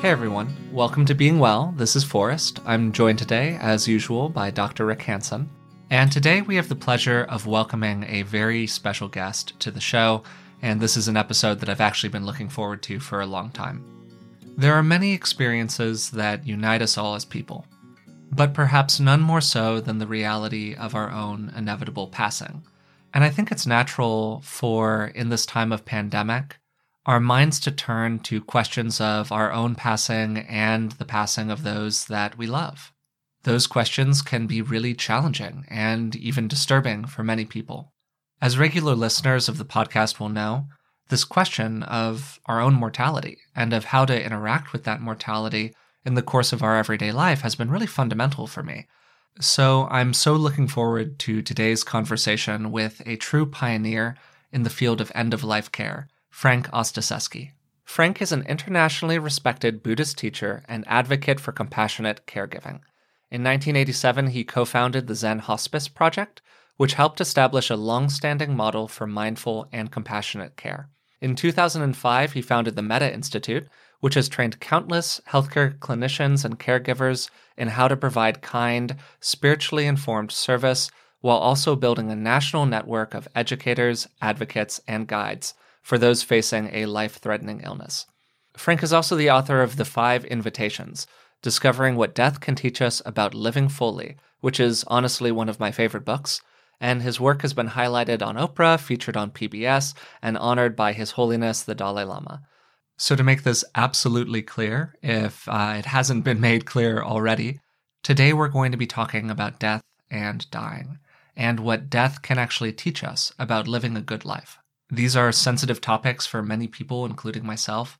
Hey everyone, welcome to Being Well. This is Forrest. I'm joined today, as usual, by Dr. Rick Hanson. And today we have the pleasure of welcoming a very special guest to the show, and this is an episode that I've actually been looking forward to for a long time. There are many experiences that unite us all as people, but perhaps none more so than the reality of our own inevitable passing. And I think it's natural for, in this time of pandemic, our minds to turn to questions of our own passing and the passing of those that we love. Those questions can be really challenging and even disturbing for many people. As regular listeners of the podcast will know, this question of our own mortality and of how to interact with that mortality in the course of our everyday life has been really fundamental for me. So I'm so looking forward to today's conversation with a true pioneer in the field of end of life care Frank Ostaseski. Frank is an internationally respected Buddhist teacher and advocate for compassionate caregiving. In 1987, he co founded the Zen Hospice Project, which helped establish a long standing model for mindful and compassionate care. In 2005, he founded the Metta Institute, which has trained countless healthcare clinicians and caregivers in how to provide kind, spiritually informed service while also building a national network of educators, advocates, and guides for those facing a life threatening illness. Frank is also the author of The Five Invitations Discovering What Death Can Teach Us About Living Fully, which is honestly one of my favorite books. And his work has been highlighted on Oprah, featured on PBS, and honored by His Holiness the Dalai Lama. So, to make this absolutely clear, if uh, it hasn't been made clear already, today we're going to be talking about death and dying, and what death can actually teach us about living a good life. These are sensitive topics for many people, including myself.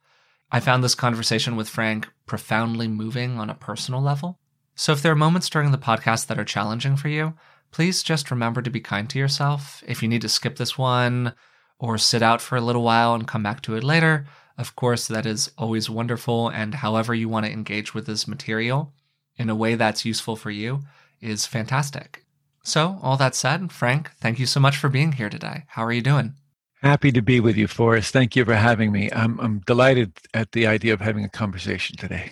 I found this conversation with Frank profoundly moving on a personal level. So if there are moments during the podcast that are challenging for you, please just remember to be kind to yourself. If you need to skip this one or sit out for a little while and come back to it later, of course, that is always wonderful. And however you want to engage with this material in a way that's useful for you is fantastic. So, all that said, Frank, thank you so much for being here today. How are you doing? Happy to be with you, Forrest. Thank you for having me. I'm, I'm delighted at the idea of having a conversation today.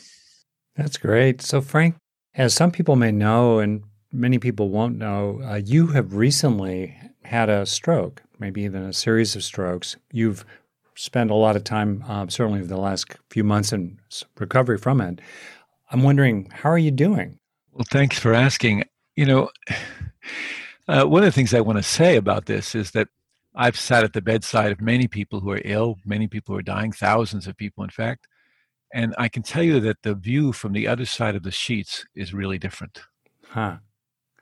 That's great. So, Frank, as some people may know, and many people won't know, uh, you have recently had a stroke, maybe even a series of strokes. You've spent a lot of time, uh, certainly over the last few months, in recovery from it. I'm wondering, how are you doing? Well, thanks for asking. You know, uh, one of the things I want to say about this is that I've sat at the bedside of many people who are ill, many people who are dying, thousands of people, in fact. And I can tell you that the view from the other side of the sheets is really different. Huh.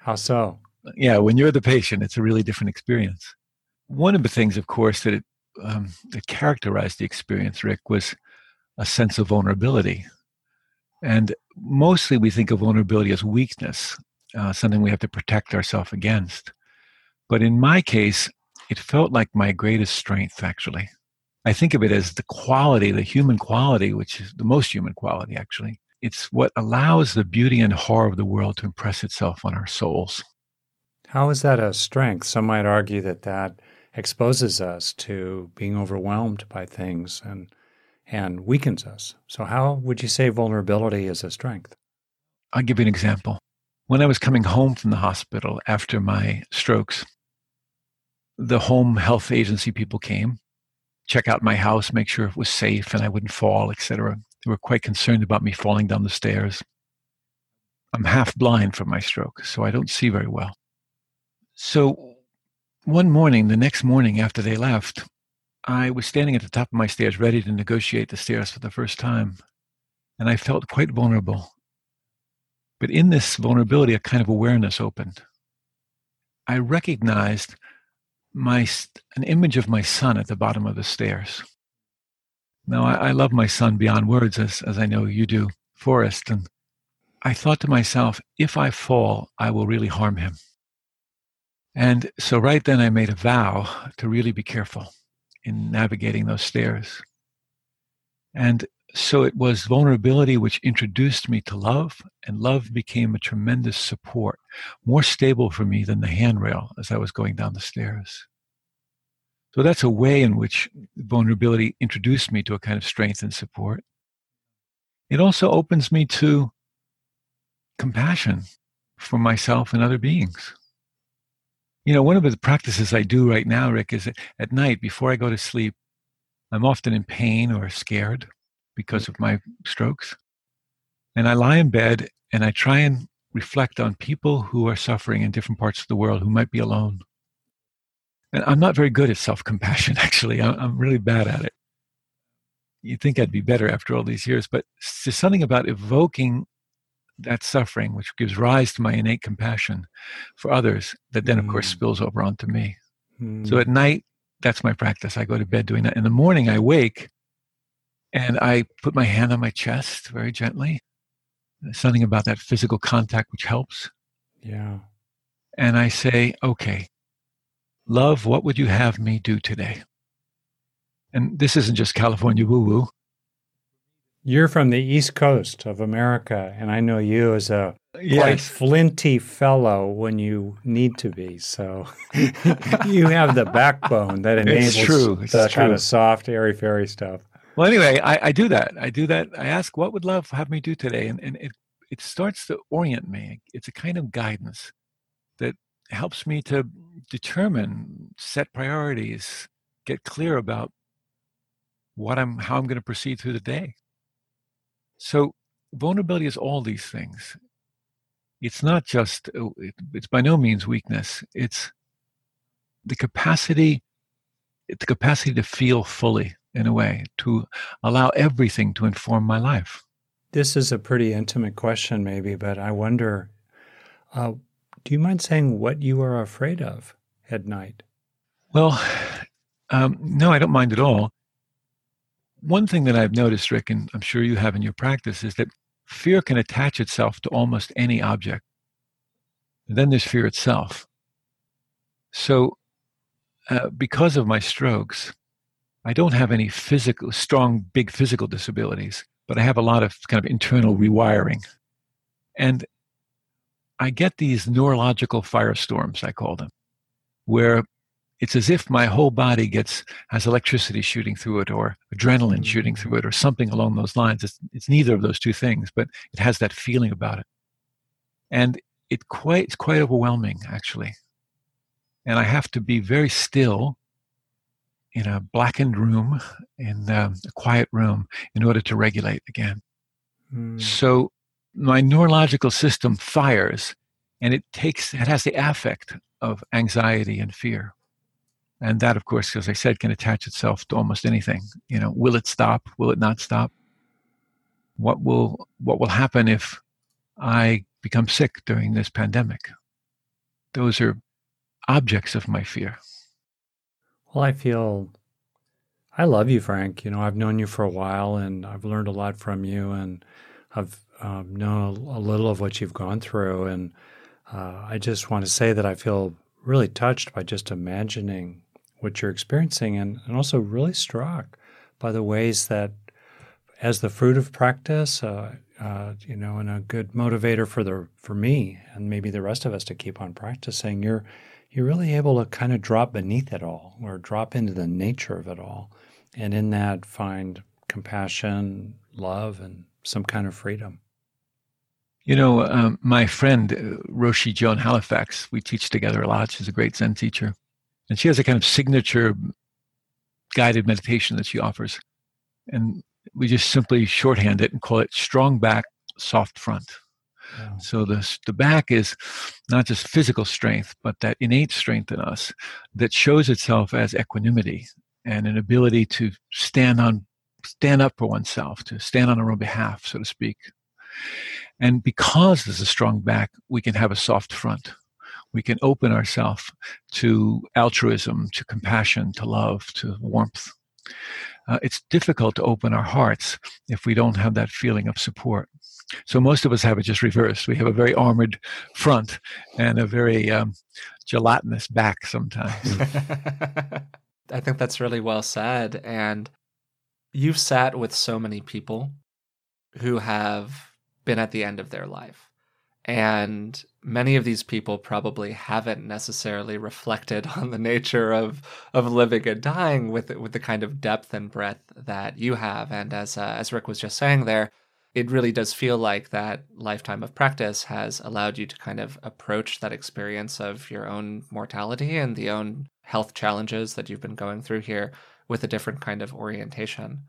How so? Yeah, when you're the patient, it's a really different experience. One of the things, of course, that, it, um, that characterized the experience, Rick, was a sense of vulnerability. And mostly we think of vulnerability as weakness, uh, something we have to protect ourselves against. But in my case, it felt like my greatest strength, actually. I think of it as the quality, the human quality, which is the most human quality, actually. It's what allows the beauty and horror of the world to impress itself on our souls. How is that a strength? Some might argue that that exposes us to being overwhelmed by things and and weakens us. So how would you say vulnerability is a strength? I'll give you an example. When I was coming home from the hospital after my strokes, the home health agency people came, check out my house, make sure it was safe and I wouldn't fall, etc. They were quite concerned about me falling down the stairs. I'm half blind from my stroke, so I don't see very well. So one morning, the next morning after they left, I was standing at the top of my stairs ready to negotiate the stairs for the first time, and I felt quite vulnerable. But in this vulnerability, a kind of awareness opened. I recognized my an image of my son at the bottom of the stairs. Now I, I love my son beyond words, as as I know you do, Forrest, and I thought to myself, if I fall, I will really harm him. And so right then I made a vow to really be careful in navigating those stairs. And so it was vulnerability which introduced me to love, and love became a tremendous support, more stable for me than the handrail as I was going down the stairs. So that's a way in which vulnerability introduced me to a kind of strength and support. it also opens me to compassion for myself and other beings. You know, one of the practices I do right now, Rick, is at night before I go to sleep, I'm often in pain or scared because of my strokes. And I lie in bed and I try and reflect on people who are suffering in different parts of the world who might be alone. And I'm not very good at self compassion, actually. I'm really bad at it. You'd think I'd be better after all these years, but there's something about evoking that suffering, which gives rise to my innate compassion for others, that then, of course, hmm. spills over onto me. Mm. So at night, that's my practice. I go to bed doing that. In the morning, I wake and I put my hand on my chest very gently. There's something about that physical contact which helps. Yeah. And I say, okay, love, what would you have me do today? And this isn't just California woo woo. You're from the East Coast of America, and I know you as a yes. quite flinty fellow when you need to be. So you have the backbone that enables it's true. It's the true. kind of soft, airy fairy stuff. Well, anyway, I, I, do that. I do that. I ask, what would love have me do today? And, and it, it starts to orient me. It's a kind of guidance that helps me to determine, set priorities, get clear about what I'm, how I'm going to proceed through the day. So vulnerability is all these things. It's not just, uh, it's by no means weakness. It's the capacity, it's the capacity to feel fully in a way, to allow everything to inform my life. This is a pretty intimate question, maybe, but I wonder uh, do you mind saying what you are afraid of at night? Well, um, no, I don't mind at all one thing that I've noticed, Rick, and I'm sure you have in your practice, is that fear can attach itself to almost any object. And then there's fear itself. So, uh, because of my strokes, I don't have any physical, strong, big physical disabilities, but I have a lot of kind of internal rewiring. And I get these neurological firestorms, I call them, where it's as if my whole body gets has electricity shooting through it or adrenaline shooting through it or something along those lines. It's, it's neither of those two things but it has that feeling about it. And it quite it's quite overwhelming actually. And i have to be very still in a blackened room in um, a quiet room in order to regulate again. Mm. so my neurological system fires and it takes it has the affect of anxiety and fear. And that of course as i said can attach itself to almost anything. You know will it stop? Will it not stop? What will what will happen if i become sick during this pandemic? Those are objects of my fear well i feel i love you frank. You know i've known you for a while and i've learned a lot from you and i've um, known a little of what you've gone through and uh, i just want to say that i feel really touched by just imagining what you're experiencing and, and also really struck by the ways that as the fruit of practice uh, uh, you know and a good motivator for the for me and maybe the rest of us to keep on practicing you're you're really able to kind of drop beneath it all or drop into the nature of it all and in that find compassion love and some kind of freedom you know um, my friend uh, roshi joan halifax we teach together a lot she's a great zen teacher and she has a kind of signature guided meditation that she offers. And we just simply shorthand it and call it strong back, soft front. So the, the back is not just physical strength, but that innate strength in us that shows itself as equanimity and an ability to stand on stand up for oneself, to stand on our own behalf, so to speak. And because there's a strong back, we can have a soft front we can open ourselves to altruism, to compassion, to love, to warmth. Uh, it's difficult to open our hearts if we don't have that feeling of support. So most of us have it just reversed. We have a very armored front and a very um, gelatinous back sometimes. I think that's really well said. And you've sat with so many people who have been at the end of their life. And many of these people probably haven't necessarily reflected on the nature of of living and dying with with the kind of depth and breadth that you have. And as uh, as Rick was just saying there, it really does feel like that lifetime of practice has allowed you to kind of approach that experience of your own mortality and the own health challenges that you've been going through here with a different kind of orientation.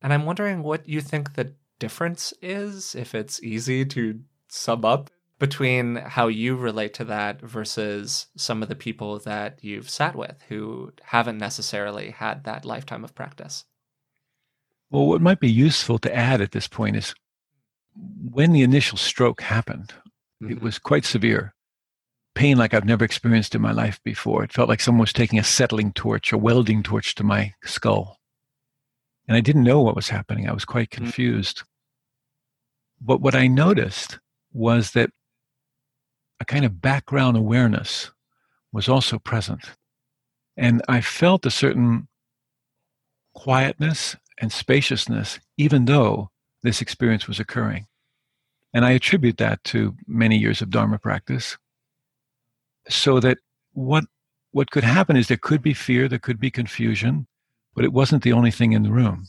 And I'm wondering what you think the difference is, if it's easy to sum up between how you relate to that versus some of the people that you've sat with who haven't necessarily had that lifetime of practice. Well, what might be useful to add at this point is when the initial stroke happened, mm-hmm. it was quite severe. Pain like I've never experienced in my life before. It felt like someone was taking a settling torch, a welding torch to my skull. And I didn't know what was happening. I was quite mm-hmm. confused. Mm-hmm. But what I noticed was that a kind of background awareness was also present. And I felt a certain quietness and spaciousness, even though this experience was occurring. And I attribute that to many years of Dharma practice. So that what, what could happen is there could be fear, there could be confusion, but it wasn't the only thing in the room.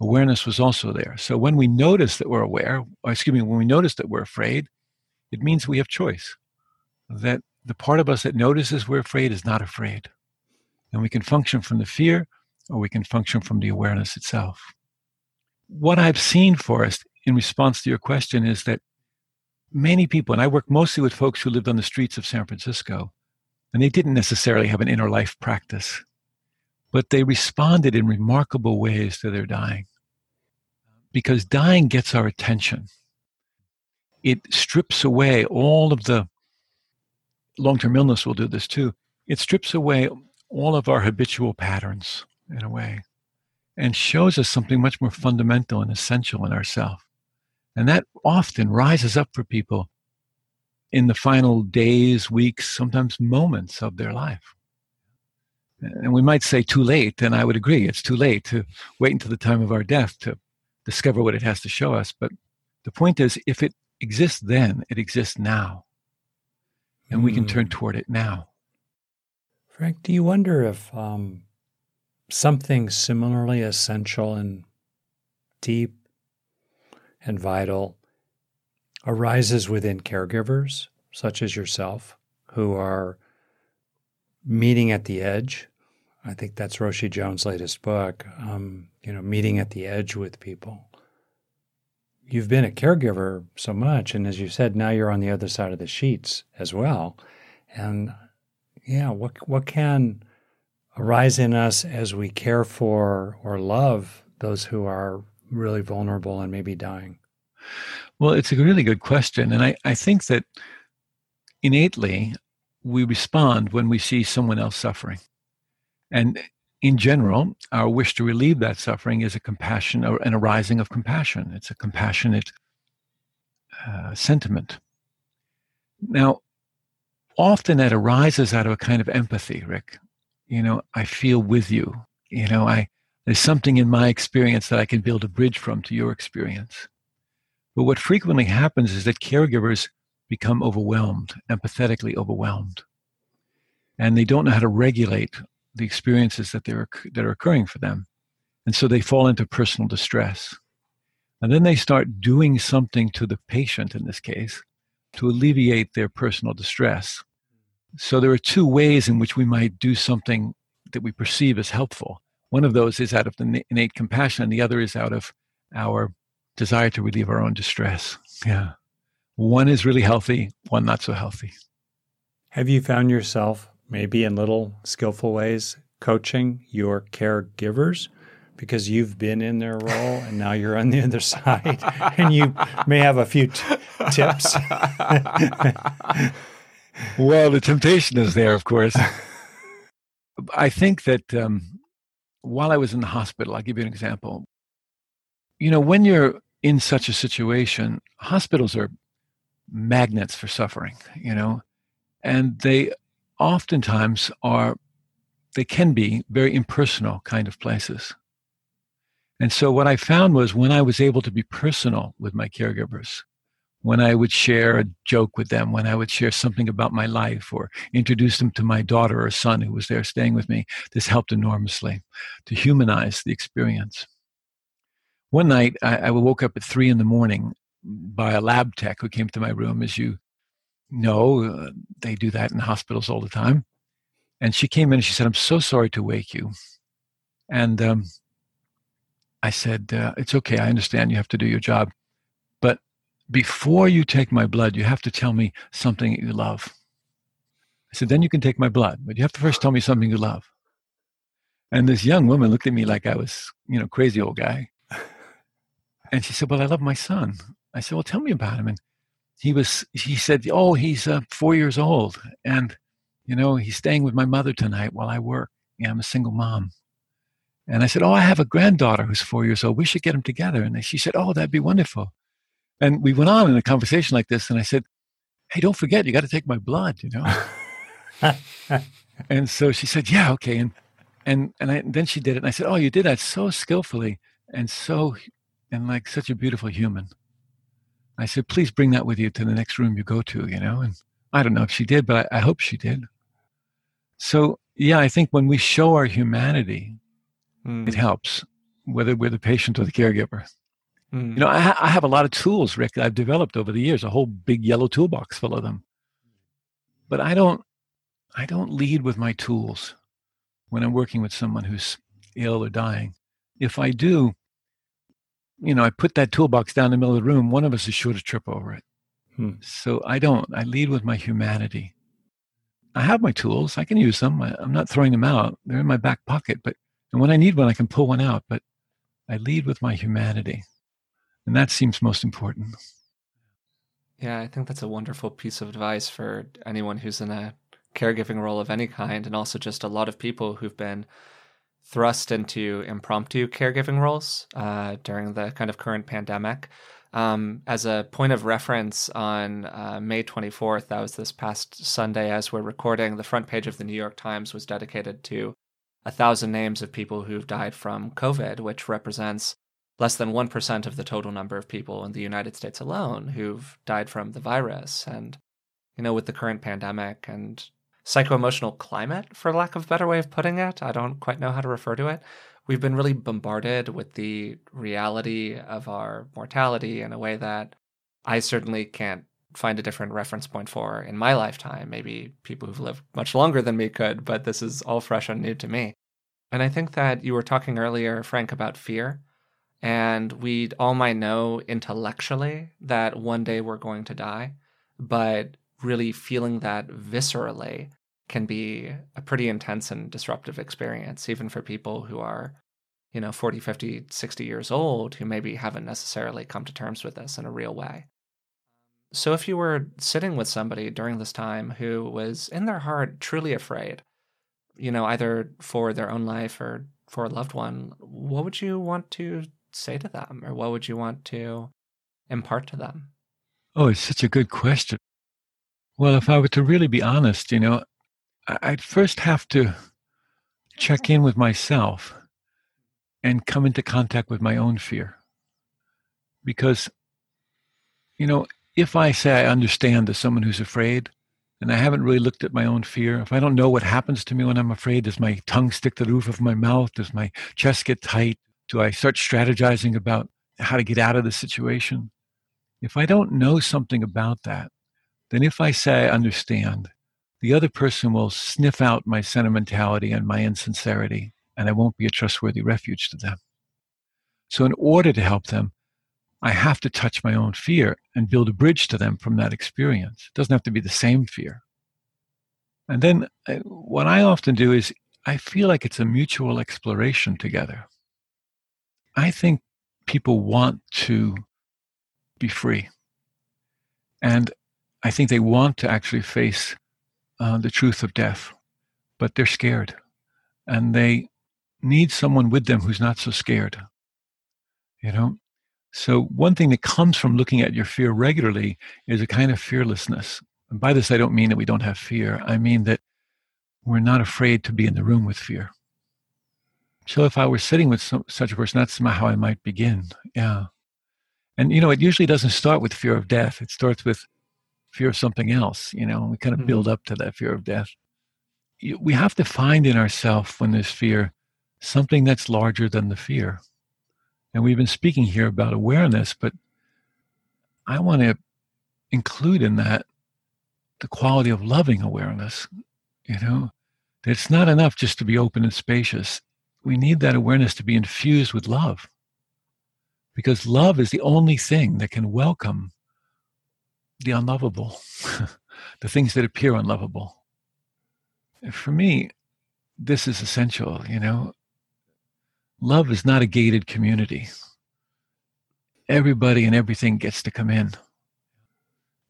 Awareness was also there. So when we notice that we're aware, or excuse me, when we notice that we're afraid, it means we have choice. That the part of us that notices we're afraid is not afraid. And we can function from the fear or we can function from the awareness itself. What I've seen, Forrest, in response to your question, is that many people, and I work mostly with folks who lived on the streets of San Francisco, and they didn't necessarily have an inner life practice, but they responded in remarkable ways to their dying. Because dying gets our attention it strips away all of the long term illness will do this too. It strips away all of our habitual patterns in a way and shows us something much more fundamental and essential in ourself. And that often rises up for people in the final days, weeks, sometimes moments of their life. And we might say too late, and I would agree, it's too late to wait until the time of our death to discover what it has to show us. But the point is, if it exists then, it exists now. And mm. we can turn hmm. toward it now. Frank, do you wonder if um, something similarly essential and deep and vital arises within caregivers, such as yourself, who are meeting at the edge? I think that's Roshi Joan's latest book. Um, you know, meeting at the edge with people you've been a caregiver so much, and as you said, now you're on the other side of the sheets as well. And yeah, what what can arise in us as we care for or love those who are really vulnerable and maybe dying? Well, it's a really good question. And I, I think that innately we respond when we see someone else suffering. And in general, our wish to relieve that suffering is a compassion or an arising of compassion. It's a compassionate uh, sentiment. Now, often that arises out of a kind of empathy, Rick. You know, I feel with you. You know, I there's something in my experience that I can build a bridge from to your experience. But what frequently happens is that caregivers become overwhelmed, empathetically overwhelmed. And they don't know how to regulate the experiences that they're that are occurring for them and so they fall into personal distress and then they start doing something to the patient in this case to alleviate their personal distress so there are two ways in which we might do something that we perceive as helpful. One of those is out of the innate compassion and the other is out of our desire to relieve our own distress. Yeah. One is really healthy one not so healthy. Have you found yourself maybe in little skillful ways, coaching your caregivers? Because you've been in their role and now you're on the other side and you may have a few t- tips. well, the temptation is there, of course. I think that um, while I was in the hospital, I'll give you an example. You know, when you're in such a situation, hospitals are magnets for suffering, you know, and they oftentimes are they can be very impersonal kind of places. And so what I found was when I was able to be personal with my caregivers, when I would share a joke with them, when I would share something about my life or introduce them to my daughter or son who was there staying with me, this helped enormously to humanize the experience. one night I, I woke up at three in the morning by a lab tech who came to my room, as you know, uh, they do that in hospitals all the time. And she came in and she said, I'm so sorry to wake you. And um, I said, uh, It's okay. I understand you have to do your job. Before you take my blood, you have to tell me something that you love. I said, Then you can take my blood, but you have to first tell me something you love. And this young woman looked at me like I was, you know, crazy old guy. And she said, Well, I love my son. I said, Well, tell me about him. And he was, he said, Oh, he's uh, four years old. And, you know, he's staying with my mother tonight while I work. Yeah, I'm a single mom. And I said, Oh, I have a granddaughter who's four years old. We should get them together. And she said, Oh, that'd be wonderful. And we went on in a conversation like this. And I said, Hey, don't forget, you got to take my blood, you know? and so she said, Yeah, okay. And, and, and, I, and then she did it. And I said, Oh, you did that so skillfully and so, and like such a beautiful human. I said, Please bring that with you to the next room you go to, you know? And I don't know if she did, but I, I hope she did. So, yeah, I think when we show our humanity, Mm. It helps, whether we're the patient or the caregiver. Mm. You know, I, ha- I, have a lot of tools, Rick, I've developed over the years, a whole big yellow toolbox full of them. But I don't, I don't lead with my tools when I'm working with someone who's ill or dying. If I do, you know, I put that toolbox down in the middle of the room, one of us is sure to trip over it. Hmm. So I don't. I lead with my humanity. I have my tools. I can use them. I, am not throwing them out. They're in my back pocket. But and when I need one, I can pull one out, but I lead with my humanity. And that seems most important. Yeah, I think that's a wonderful piece of advice for anyone who's in a caregiving role of any kind, and also just a lot of people who've been thrust into impromptu caregiving roles uh, during the kind of current pandemic. Um, as a point of reference, on uh, May 24th, that was this past Sunday as we're recording, the front page of the New York Times was dedicated to a thousand names of people who've died from COVID, which represents less than 1% of the total number of people in the United States alone who've died from the virus. And, you know, with the current pandemic and psycho-emotional climate, for lack of a better way of putting it, I don't quite know how to refer to it. We've been really bombarded with the reality of our mortality in a way that I certainly can't find a different reference point for in my lifetime. Maybe people who've lived much longer than me could, but this is all fresh and new to me. And I think that you were talking earlier, Frank, about fear. And we all might know intellectually that one day we're going to die, but really feeling that viscerally can be a pretty intense and disruptive experience, even for people who are, you know, 40, 50, 60 years old who maybe haven't necessarily come to terms with this in a real way. So, if you were sitting with somebody during this time who was in their heart truly afraid, you know, either for their own life or for a loved one, what would you want to say to them or what would you want to impart to them? Oh, it's such a good question. Well, if I were to really be honest, you know, I'd first have to check in with myself and come into contact with my own fear. Because, you know, if I say I understand as someone who's afraid, and I haven't really looked at my own fear, if I don't know what happens to me when I'm afraid, does my tongue stick to the roof of my mouth? Does my chest get tight? Do I start strategizing about how to get out of the situation? If I don't know something about that, then if I say I understand, the other person will sniff out my sentimentality and my insincerity, and I won't be a trustworthy refuge to them. So, in order to help them, I have to touch my own fear and build a bridge to them from that experience. It doesn't have to be the same fear. And then uh, what I often do is I feel like it's a mutual exploration together. I think people want to be free. And I think they want to actually face uh, the truth of death, but they're scared. And they need someone with them who's not so scared. You know, so, one thing that comes from looking at your fear regularly is a kind of fearlessness. And by this, I don't mean that we don't have fear. I mean that we're not afraid to be in the room with fear. So, if I were sitting with some, such a person, that's how I might begin. Yeah. And, you know, it usually doesn't start with fear of death, it starts with fear of something else. You know, we kind of mm-hmm. build up to that fear of death. We have to find in ourselves, when there's fear, something that's larger than the fear And we've been speaking here about awareness, but I want to include in that the quality of loving awareness. You know, it's not enough just to be open and spacious. We need that awareness to be infused with love because love is the only thing that can welcome the unlovable, the things that appear unlovable. For me, this is essential, you know. Love is not a gated community. Everybody and everything gets to come in,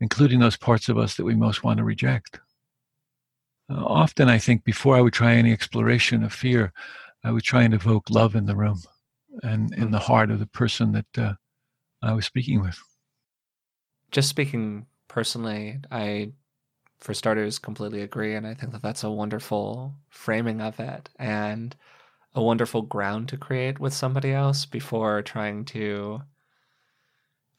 including those parts of us that we most want to reject. Uh, often, I think, before I would try any exploration of fear, I would try and evoke love in the room and in the heart of the person that uh, I was speaking with. Just speaking personally, I, for starters, completely agree. And I think that that's a wonderful framing of it and a wonderful ground to create with somebody else before trying to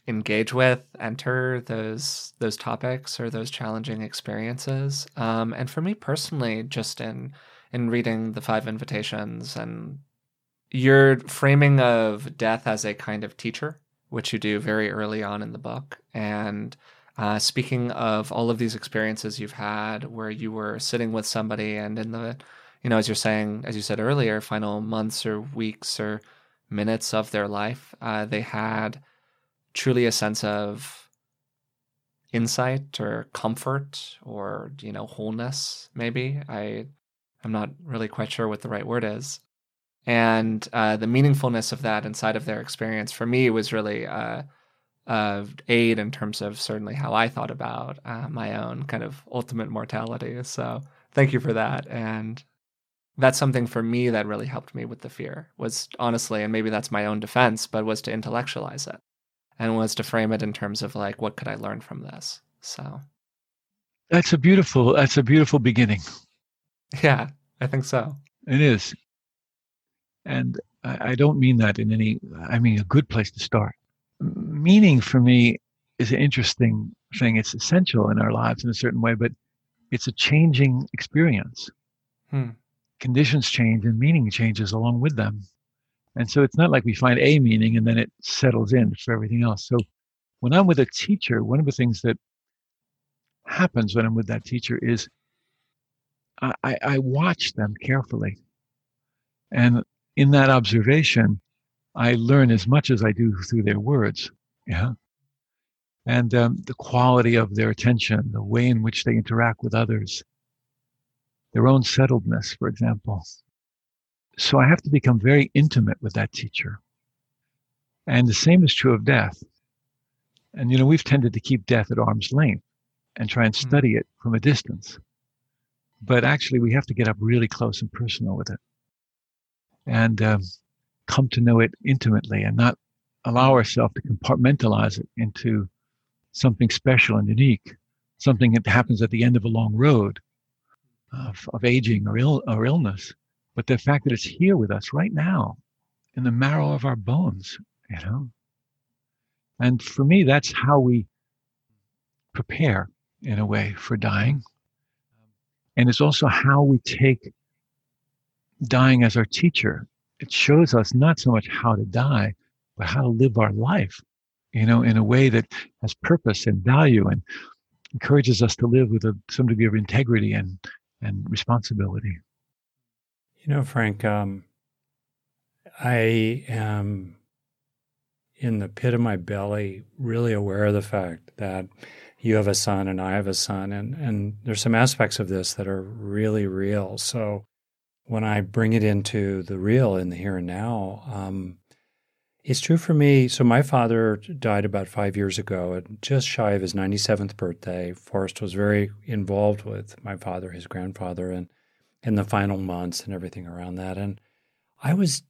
engage with, enter those those topics or those challenging experiences. Um, and for me personally, just in in reading the five invitations and your framing of death as a kind of teacher, which you do very early on in the book, and uh, speaking of all of these experiences you've had where you were sitting with somebody and in the, you know, as you're saying, as you said earlier, final months or weeks or minutes of their life, uh, they had truly a sense of insight or comfort or, you know, wholeness, maybe. I, I'm not really quite sure what the right word is and uh, the meaningfulness of that inside of their experience for me was really uh, uh, aid in terms of certainly how I thought about uh, my own kind of ultimate mortality. So thank you for that, and that's something for me that really helped me with the fear was honestly, and maybe that's my own defense, but was to intellectualize it and was to frame it in terms of like what could I learn from this. So that's a beautiful that's a beautiful beginning. Yeah, I think so. It is. And I, I don't mean that in any, I mean a good place to start. Meaning for me is an interesting thing. It's essential in our lives in a certain way, but it's a changing experience. Hmm. Conditions change and meaning changes along with them. And so it's not like we find a meaning and then it settles in for everything else. So when I'm with a teacher, one of the things that happens when I'm with that teacher is I, I watch them carefully. And in that observation, I learn as much as I do through their words. Yeah. And um, the quality of their attention, the way in which they interact with others, their own settledness, for example. So I have to become very intimate with that teacher. And the same is true of death. And, you know, we've tended to keep death at arm's length and try and hmm. study it from a distance. But actually, we have to get up really close and personal with it and um, come to know it intimately and not allow ourselves to compartmentalize it into something special and unique, something that happens at the end of a long road of, of aging or, Ill, or illness. But the fact that it's here with us right now in the marrow of our bones, you know. And for me, that's how we prepare in a way for dying. And it's also how we take dying as our teacher. It shows us not so much how to die, but how to live our life, you know, in a way that has purpose and value and encourages us to live with a, some degree of integrity and, and responsibility. You know, Frank, um, I am in the pit of my belly really aware of the fact that you have a son and I have a son, and, and there's some aspects of this that are really real. So when I bring it into the real in the here and now, um, it's true for me. So my father died about five years ago, just shy of his 97th birthday. Forrest was very involved with my father, his grandfather, and in the final months and everything around that. And I was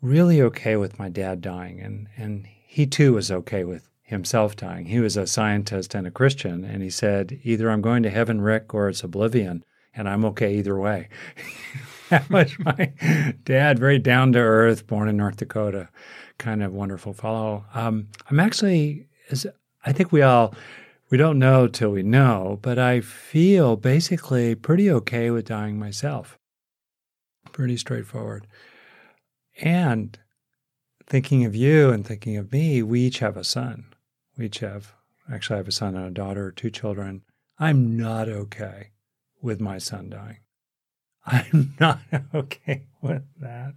really okay with my dad dying, and and he too was okay with himself dying. He was a scientist and a Christian, and he said, "Either I'm going to heaven, Rick, or it's oblivion." and I'm okay either way. that was my dad, very down to earth, born in North Dakota, kind of wonderful fellow. Um, I'm actually, I think we all, we don't know till we know, but I feel basically pretty okay with dying myself. Pretty straightforward. And thinking of you and thinking of me, we each have a son. We each have, actually, I have a son and a daughter, two children. I'm not okay with my son dying. I'm not okay with that.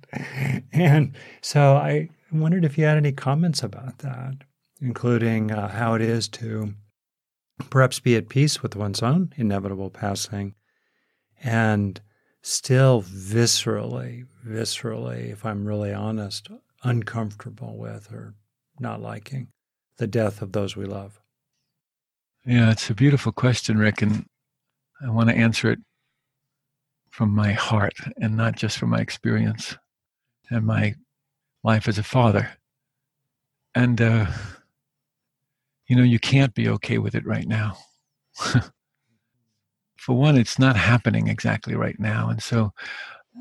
And so I wondered if you had any comments about that, including uh, how it is to perhaps be at peace with one's own inevitable passing and still viscerally, viscerally, if I'm really honest, uncomfortable with or not liking the death of those we love? Yeah, it's a beautiful question, Rick, and I want to answer it from my heart and not just from my experience and my life as a father. And, uh, you know, you can't be okay with it right now. For one, it's not happening exactly right now. And so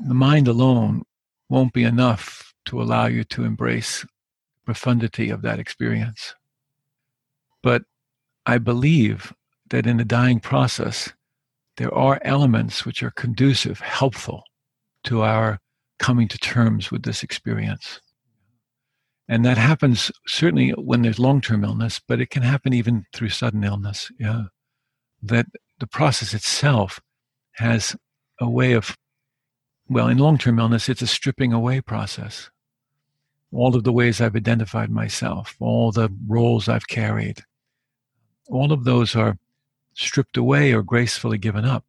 the mind alone won't be enough to allow you to embrace profundity of that experience. But I believe that in the dying process, there are elements which are conducive, helpful to our coming to terms with this experience. And that happens certainly when there's long term illness, but it can happen even through sudden illness. Yeah. That the process itself has a way of, well, in long term illness, it's a stripping away process. All of the ways I've identified myself, all the roles I've carried, all of those are stripped away or gracefully given up.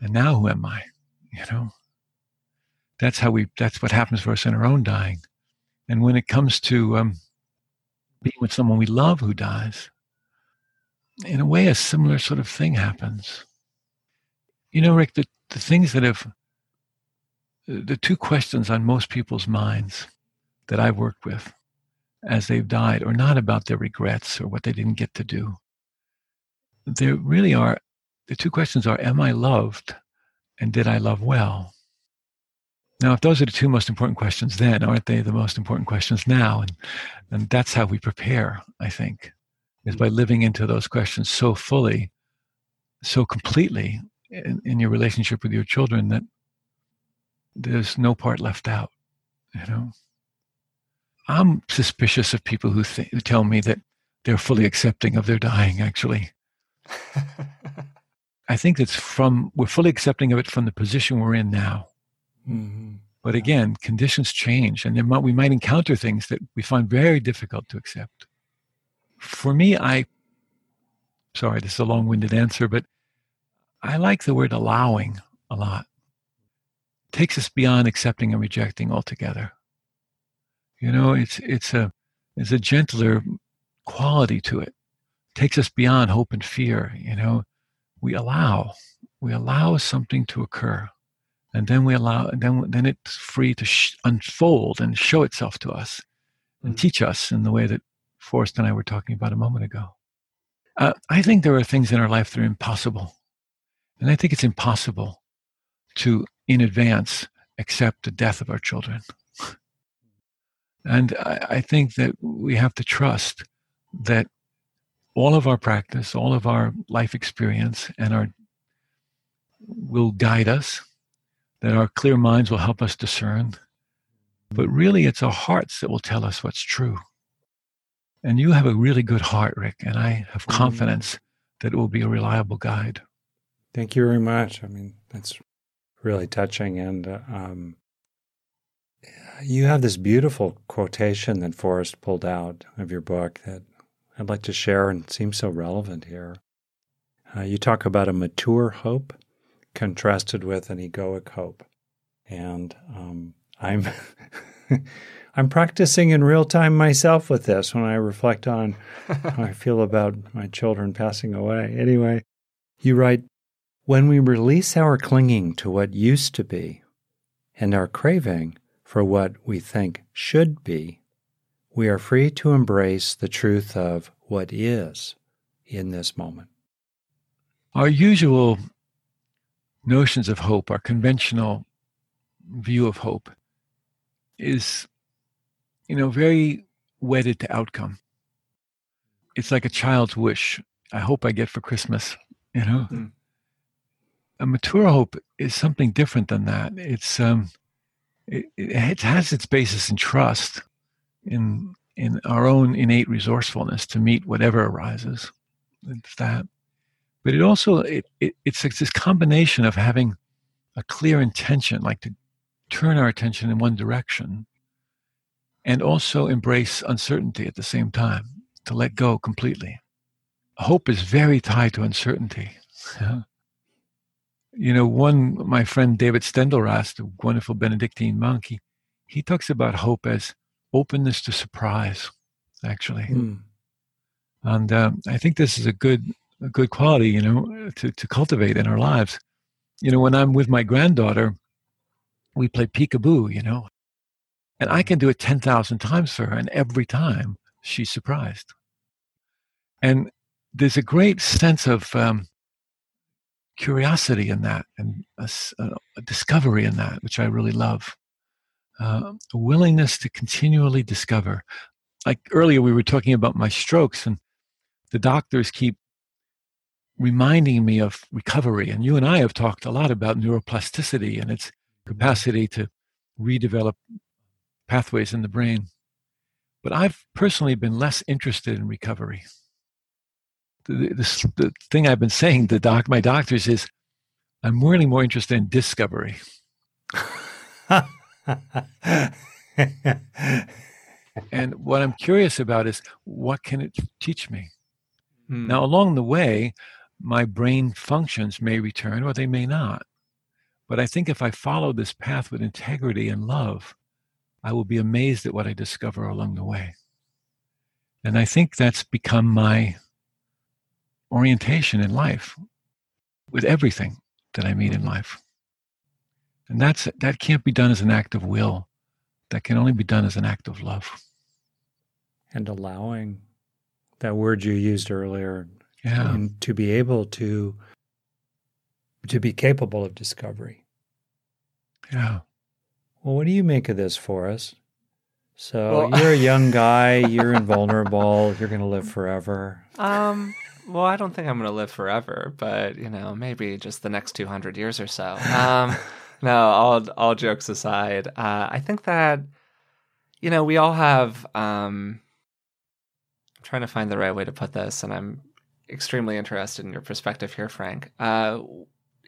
And now who am I? You know? That's how we, that's what happens for us in our own dying. And when it comes to um, being with someone we love who dies, in a way, a similar sort of thing happens. You know, Rick, the, the things that have, the two questions on most people's minds that I've worked with as they've died or not about their regrets or what they didn't get to do. There really are, the two questions are Am I loved and did I love well? Now, if those are the two most important questions then, aren't they the most important questions now? And, and that's how we prepare, I think is by living into those questions so fully, so completely in, in your relationship with your children that there's no part left out. You know, I'm suspicious of people who, th- who tell me that they're fully accepting of their dying. Actually, I think it's from we're fully accepting of it from the position we're in now. Mm-hmm. But again, conditions change, and might, we might encounter things that we find very difficult to accept for me, I, sorry, this is a long winded answer, but I like the word allowing a lot. It takes us beyond accepting and rejecting altogether. You know, it's, it's, a, it's a gentler quality to it. it. Takes us beyond hope and fear. You know, we allow, we allow something to occur and then we allow then then it's free to sh- unfold and show itself to us and mm. teach us in the way that Forrest and I were talking about a moment ago. Uh, I think there are things in our life that are impossible. And I think it's impossible to, in advance, accept the death of our children. And I, I think that we have to trust that all of our practice, all of our life experience, and our will guide us, that our clear minds will help us discern. But really, it's our hearts that will tell us what's true. And you have a really good heart, Rick, and I have mm-hmm. confidence that it will be a reliable guide. Thank you very much. I mean, that's really touching. And uh, um, you have this beautiful quotation that Forrest pulled out of your book that I'd like to share and seems so relevant here. Uh, you talk about a mature hope contrasted with an egoic hope. And um, I'm I'm practicing in real time myself with this when I reflect on how I feel about my children passing away. Anyway, you write When we release our clinging to what used to be and our craving for what we think should be, we are free to embrace the truth of what is in this moment. Our usual notions of hope, our conventional view of hope, is you know, very wedded to outcome. It's like a child's wish. I hope I get for Christmas, you know. Mm. A mature hope is something different than that. It's um, it, it has its basis in trust in in our own innate resourcefulness to meet whatever arises. It's that. But it also it, it it's this combination of having a clear intention, like to turn our attention in one direction, and also embrace uncertainty at the same time, to let go completely. Hope is very tied to uncertainty. you know, one, my friend David Steindl-Rast, a wonderful Benedictine monk, he, he talks about hope as openness to surprise, actually. Mm. And um, I think this is a good, a good quality, you know, to, to cultivate in our lives. You know, when I'm with my granddaughter, we play peekaboo, you know, and I can do it 10,000 times for her, and every time she's surprised. And there's a great sense of um, curiosity in that and a, a, discovery in that, which I really love. Uh, a willingness to continually discover. Like earlier, we were talking about my strokes, and the doctors keep reminding me of recovery. And you and I have talked a lot about neuroplasticity and its capacity to redevelop pathways in the brain. But I've personally been less interested in recovery the, the, the thing I've been saying to doc, my doctors is I'm really more interested in discovery. and what I'm curious about is what can it teach me? Hmm. Now, along the way, my brain functions may return or they may not. But I think if I follow this path with integrity and love, I will be amazed at what I discover along the way. And I think that's become my orientation in life with everything that I meet in life. And that's that can't be done as an act of will. That can only be done as an act of love. And allowing that word you used earlier. Yeah. And to be able to to be capable of discovery. Yeah. Well, what do you make of this for us? So well, you're a young guy, you're invulnerable, you're gonna live forever. Um well, I don't think I'm going to live forever, but you know, maybe just the next 200 years or so. Um, no, all all jokes aside, uh, I think that you know we all have. Um, I'm trying to find the right way to put this, and I'm extremely interested in your perspective here, Frank. Uh,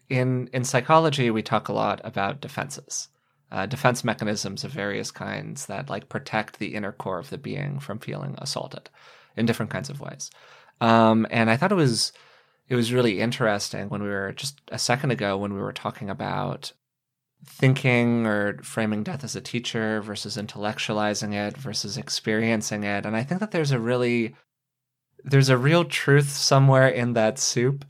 in in psychology, we talk a lot about defenses. Uh, defense mechanisms of various kinds that like protect the inner core of the being from feeling assaulted in different kinds of ways. Um, and I thought it was it was really interesting when we were just a second ago when we were talking about thinking or framing death as a teacher versus intellectualizing it versus experiencing it. And I think that there's a really there's a real truth somewhere in that soup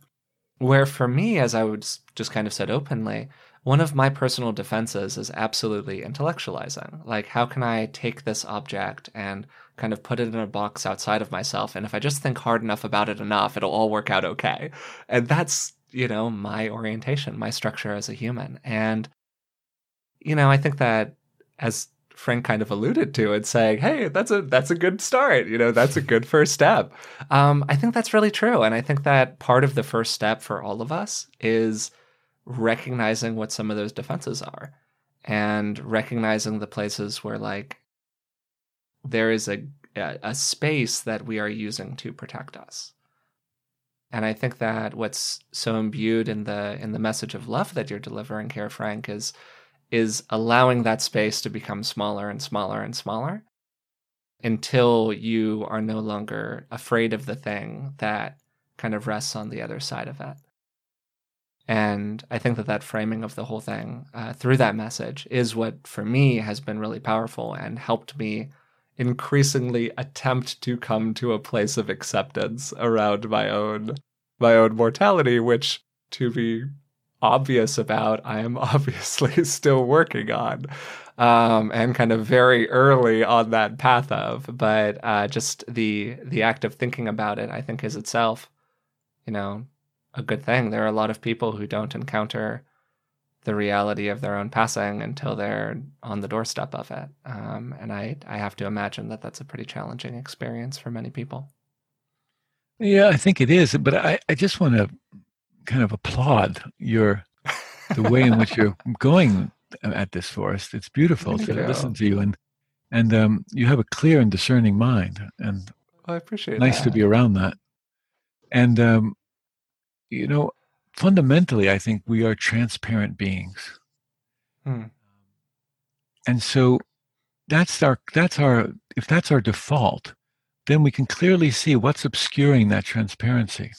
where for me, as I would just kind of said openly, one of my personal defenses is absolutely intellectualizing. Like, how can I take this object and kind of put it in a box outside of myself. And if I just think hard enough about it enough, it'll all work out okay. And that's, you know, my orientation, my structure as a human. And, you know, I think that as Frank kind of alluded to and saying, "Hey, that's a that's a good start. You know, that's a good first step." Um, I think that's really true, and I think that part of the first step for all of us is recognizing what some of those defenses are, and recognizing the places where like there is a, a space that we are using to protect us. And I think that what's so imbued in the in the message of love that you're delivering here, Frank, is is allowing that space to become smaller and smaller and smaller until you are no longer afraid of the thing that kind of rests on the other side of it. And I think that that framing of the whole thing uh, through that message is what, for me, has been really powerful and helped me increasingly attempt to come to a place of acceptance around my own my own mortality which to be obvious about i am obviously still working on um, and kind of very early on that path of. But uh, just the the act of thinking about it i think is itself you know a good thing. There are a lot of people who don't encounter the reality of their own passing until they're on the doorstep of it. Um, and I, I have to imagine that that's a pretty challenging experience for many people. Yeah, I think it is. But I, I just want to kind of applaud your the way in which you're going at this Forrest. It's beautiful to listen to you and And um, you have a clear and discerning mind, and well, I appreciate nice that. to be around that. And um, you know, fundamentally, I think we are transparent beings. Hmm. And so that's our that's our if that's our default, then we can clearly see what's obscuring that transparency.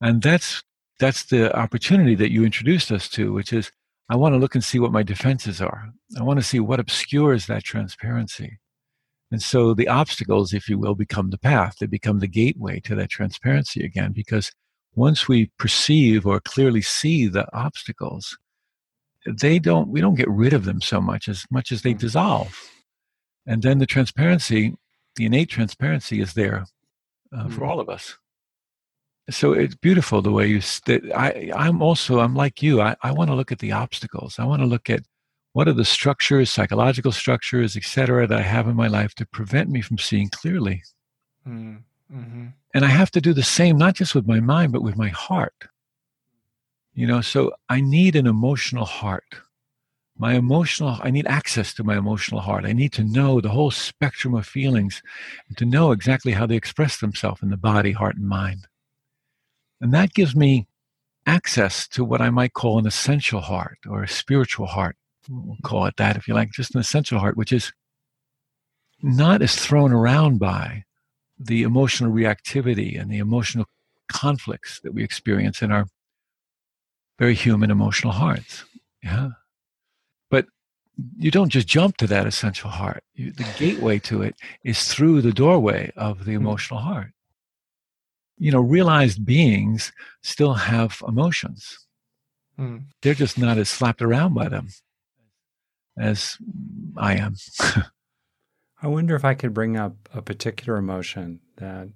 And that's that's the opportunity that you introduced us to, which is I want to look and see what my defenses are. I want to see what obscures that transparency. And so the obstacles, if you will, become the path. They become the gateway to that transparency again, because once we perceive or clearly see the obstacles, they don't we don't get rid of them so much as much as they mm-hmm. dissolve. And then the transparency the innate transparency is there uh, for mm-hmm. all of us. So it's beautiful the way you st- i i'm also i'm like you i, I want to look at the obstacles. I want to look at what are the structures psychological structures etc that i have in my life to prevent me from seeing clearly mm. Mm-hmm. and i have to do the same not just with my mind but with my heart you know, so I need an emotional heart. My emotional, I need access to my emotional heart. I need to know the whole spectrum of feelings and to know exactly how they express themselves in the body, heart, and mind. And that gives me access to what I might call an essential heart or a spiritual heart. We'll call it that if you like, just an essential heart, which is not as thrown around by the emotional reactivity and the emotional conflicts that we experience in our very human emotional hearts. Yeah. But you don't just jump to that essential heart. You, the gateway to it is through the doorway of the hmm. emotional heart. You know, realized beings still have emotions. Mm. They're just not as slapped around by them as I am. I wonder if I could bring up a particular emotion that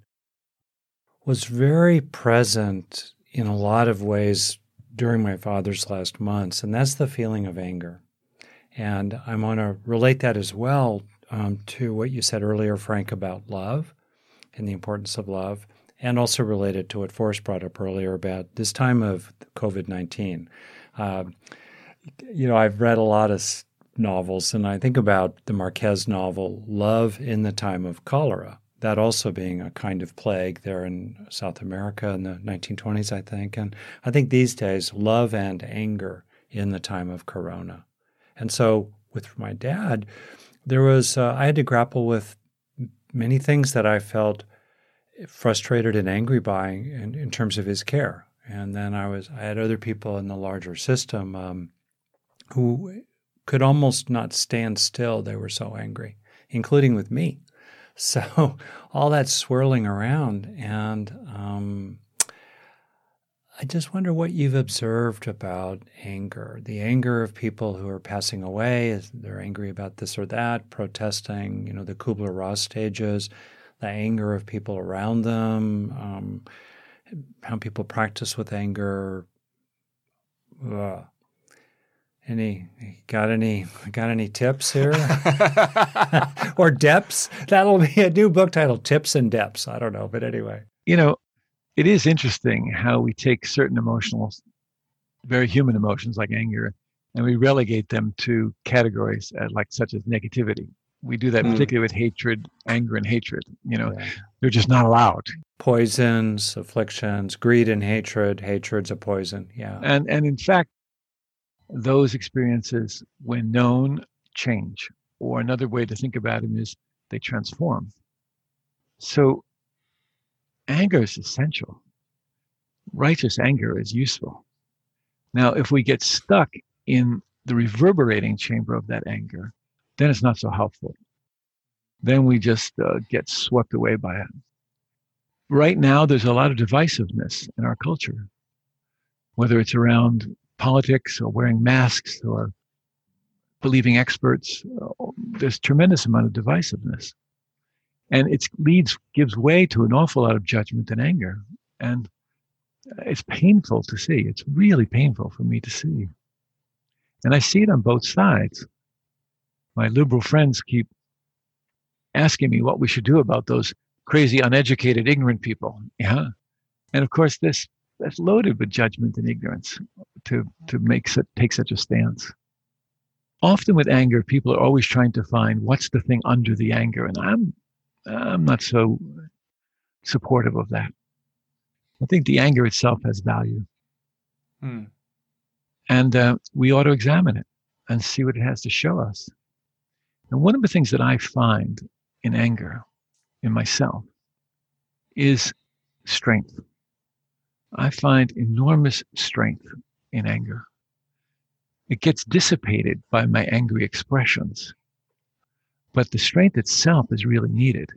was very present in a lot of ways during my father's last months, and that's the feeling of anger. And I want to relate that as well um, to what you said earlier, Frank, about love and the importance of love, and also related to what Forrest brought up earlier about this time of COVID 19. Uh, you know, I've read a lot of novels, and I think about the Marquez novel, Love in the Time of Cholera that also being a kind of plague there in South America in the 1920s, I think. And I think these days, love and anger in the time of Corona. And so with my dad, there was, uh, I had to grapple with many things that I felt frustrated and angry by in, in, terms of his care. And then I was, I had other people in the larger system um, who could almost not stand still. They were so angry, including with me. So all that swirling around, and um, I just wonder what you've observed about anger, the anger of people who are passing away. They're angry about this or that, protesting. You know, the Kubler Ross stages, the anger of people around them, um, how people practice with anger. Ugh. Any got any got any tips here or depths? That'll be a new book title: Tips and Depths. I don't know, but anyway. You know, it is interesting how we take certain emotional, very human emotions like anger, and we relegate them to categories uh, like such as negativity. We do that mm. particularly with hatred, anger, and hatred. You know, yeah. they're just not allowed. Poisons, afflictions, greed and hatred. Hatred's a poison. Yeah. And and in fact, those experiences, when known, change. Or another way to think about them is they transform. So anger is essential. Righteous anger is useful. Now, if we get stuck in the reverberating chamber of that anger, then it's not so helpful. Then we just uh, get swept away by it. Right now, there's a lot of divisiveness in our culture, whether it's around politics or wearing masks or believing experts. Uh, there's tremendous amount of divisiveness. And it leads, gives way to an awful lot of judgment and anger. And it's painful to see. It's really painful for me to see. And I see it on both sides. My liberal friends keep asking me what we should do about those crazy, uneducated, ignorant people. Yeah. And of course, this that's loaded with judgment and ignorance to to make such, take such a stance. often with anger, people are always trying to find what's the thing under the anger. And I'm, I'm not so supportive of that. I think the anger itself has value. Hmm. And uh, we ought to examine it and see what it has to show us. And one of the things that I find in anger in myself is strength. I find enormous strength in anger. It gets dissipated by my angry expressions. But the strength itself is really needed.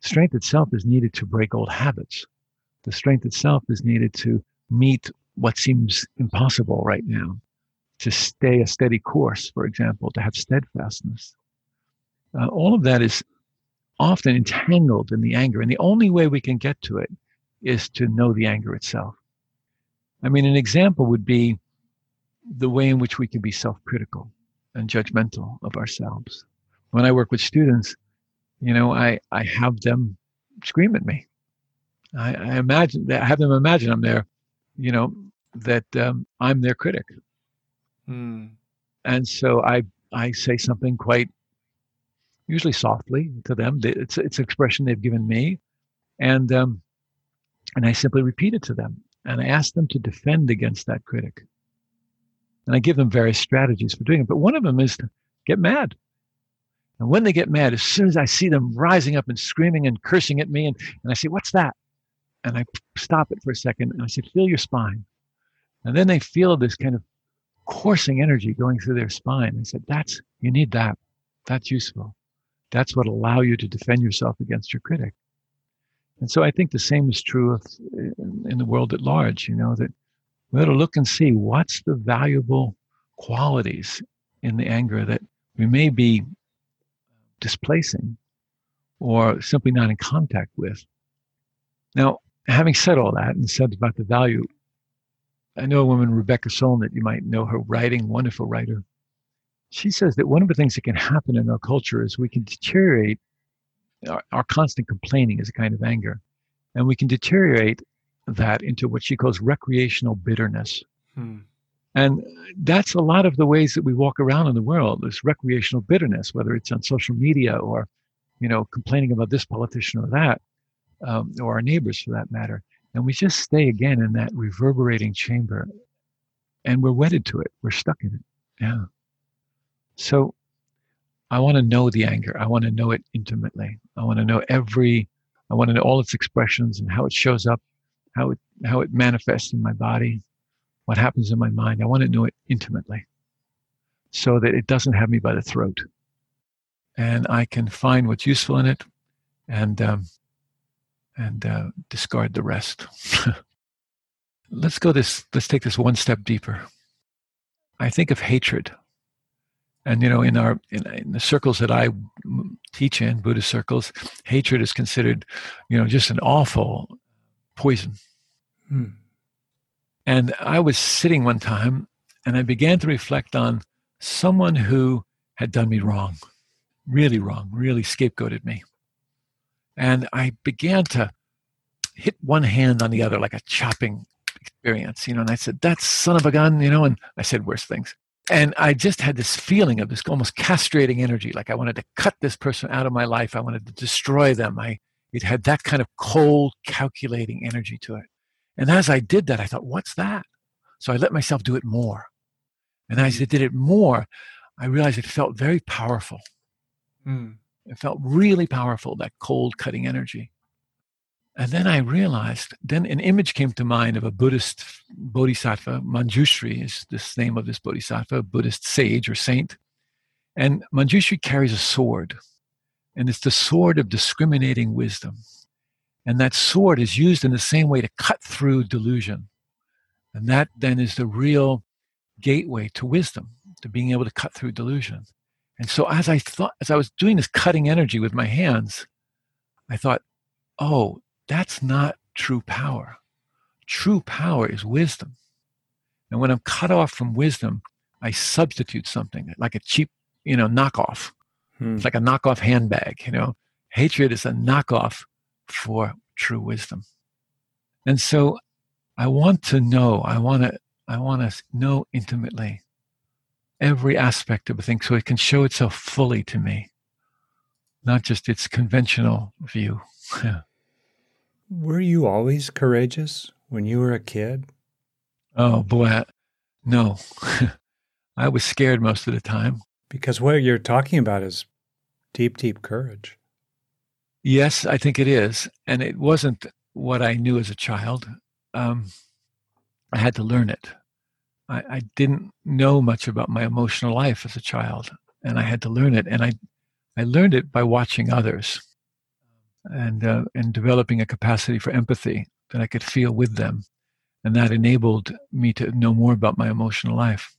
Strength itself is needed to break old habits. The strength itself is needed to meet what seems impossible right now, to stay a steady course, for example, to have steadfastness. Uh, all of that is often entangled in the anger. And the only way we can get to it is to know the anger itself. I mean, an example would be the way in which we can be self critical and judgmental of ourselves. When I work with students, you know, I, I have them scream at me. I, I imagine that I have them imagine I'm there, you know, that um, I'm their critic. Hmm. And so I, I say something quite usually softly to them. It's, it's an expression they've given me. And, um, and I simply repeat it to them. And I ask them to defend against that critic. And I give them various strategies for doing it. But one of them is to get mad. And when they get mad, as soon as I see them rising up and screaming and cursing at me, and, and I say, What's that? And I stop it for a second and I say, Feel your spine. And then they feel this kind of coursing energy going through their spine. I said, That's, you need that. That's useful. That's what allow you to defend yourself against your critic. And so I think the same is true of, in the world at large, you know, that we ought to look and see what's the valuable qualities in the anger that we may be displacing or simply not in contact with. Now, having said all that and said about the value, I know a woman, Rebecca Solnit, you might know her writing, wonderful writer. She says that one of the things that can happen in our culture is we can deteriorate our, our constant complaining is a kind of anger, and we can deteriorate that into what she calls recreational bitterness. Hmm. And that's a lot of the ways that we walk around in the world, this recreational bitterness, whether it's on social media or, you know, complaining about this politician or that, um, or our neighbors for that matter. And we just stay again in that reverberating chamber and we're wedded to it. We're stuck in it. Yeah. So I want to know the anger. I want to know it intimately. I want to know every, I want to know all its expressions and how it shows up how it how it manifests in my body, what happens in my mind. I want to know it intimately, so that it doesn't have me by the throat, and I can find what's useful in it, and um, and uh, discard the rest. let's go this. Let's take this one step deeper. I think of hatred and you know in our in, in, the circles that i teach in buddhist circles hatred is considered you know just an awful poison. Hmm. And I was sitting one time and I began to reflect on someone who had done me wrong, really wrong, really scapegoated me. And I began to hit one hand on the other like a chopping experience, you know. And I said, That son of a gun, you know, and I said worse things. And I just had this feeling of this almost castrating energy, like I wanted to cut this person out of my life. I wanted to destroy them. I it had that kind of cold, calculating energy to it. And as I did that, I thought, what's that? So I let myself do it more. And as I did it more, I realized it felt very powerful. Mm. It felt really powerful, that cold, cutting energy. And then I realized, then an image came to mind of a Buddhist bodhisattva. Manjushri is this name of this bodhisattva, Buddhist sage or saint. And Manjushri carries a sword. And it's the sword of discriminating wisdom. And that sword is used in the same way to cut through delusion. And that then is the real gateway to wisdom, to being able to cut through delusion. And so as I thought, as I was doing this cutting energy with my hands, I thought, oh, that's not true power. True power is wisdom. And when I'm cut off from wisdom, I substitute something like a cheap, you know, knockoff. Hmm. It's like a knockoff handbag, you know. Hatred is a knockoff for true wisdom. And so I want to know, I want to I want to know intimately every aspect of a thing so it can show itself fully to me, not just its conventional view. Were you always courageous when you were a kid? Oh, boy. I, no. I was scared most of the time. Because what you're talking about is deep, deep courage. Yes, I think it is. And it wasn't what I knew as a child. Um, I had to learn it. I, I, didn't know much about my emotional life as a child, and I had to learn it. And I, I learned it by watching others, and uh, and developing a capacity for empathy that I could feel with them, and that enabled me to know more about my emotional life.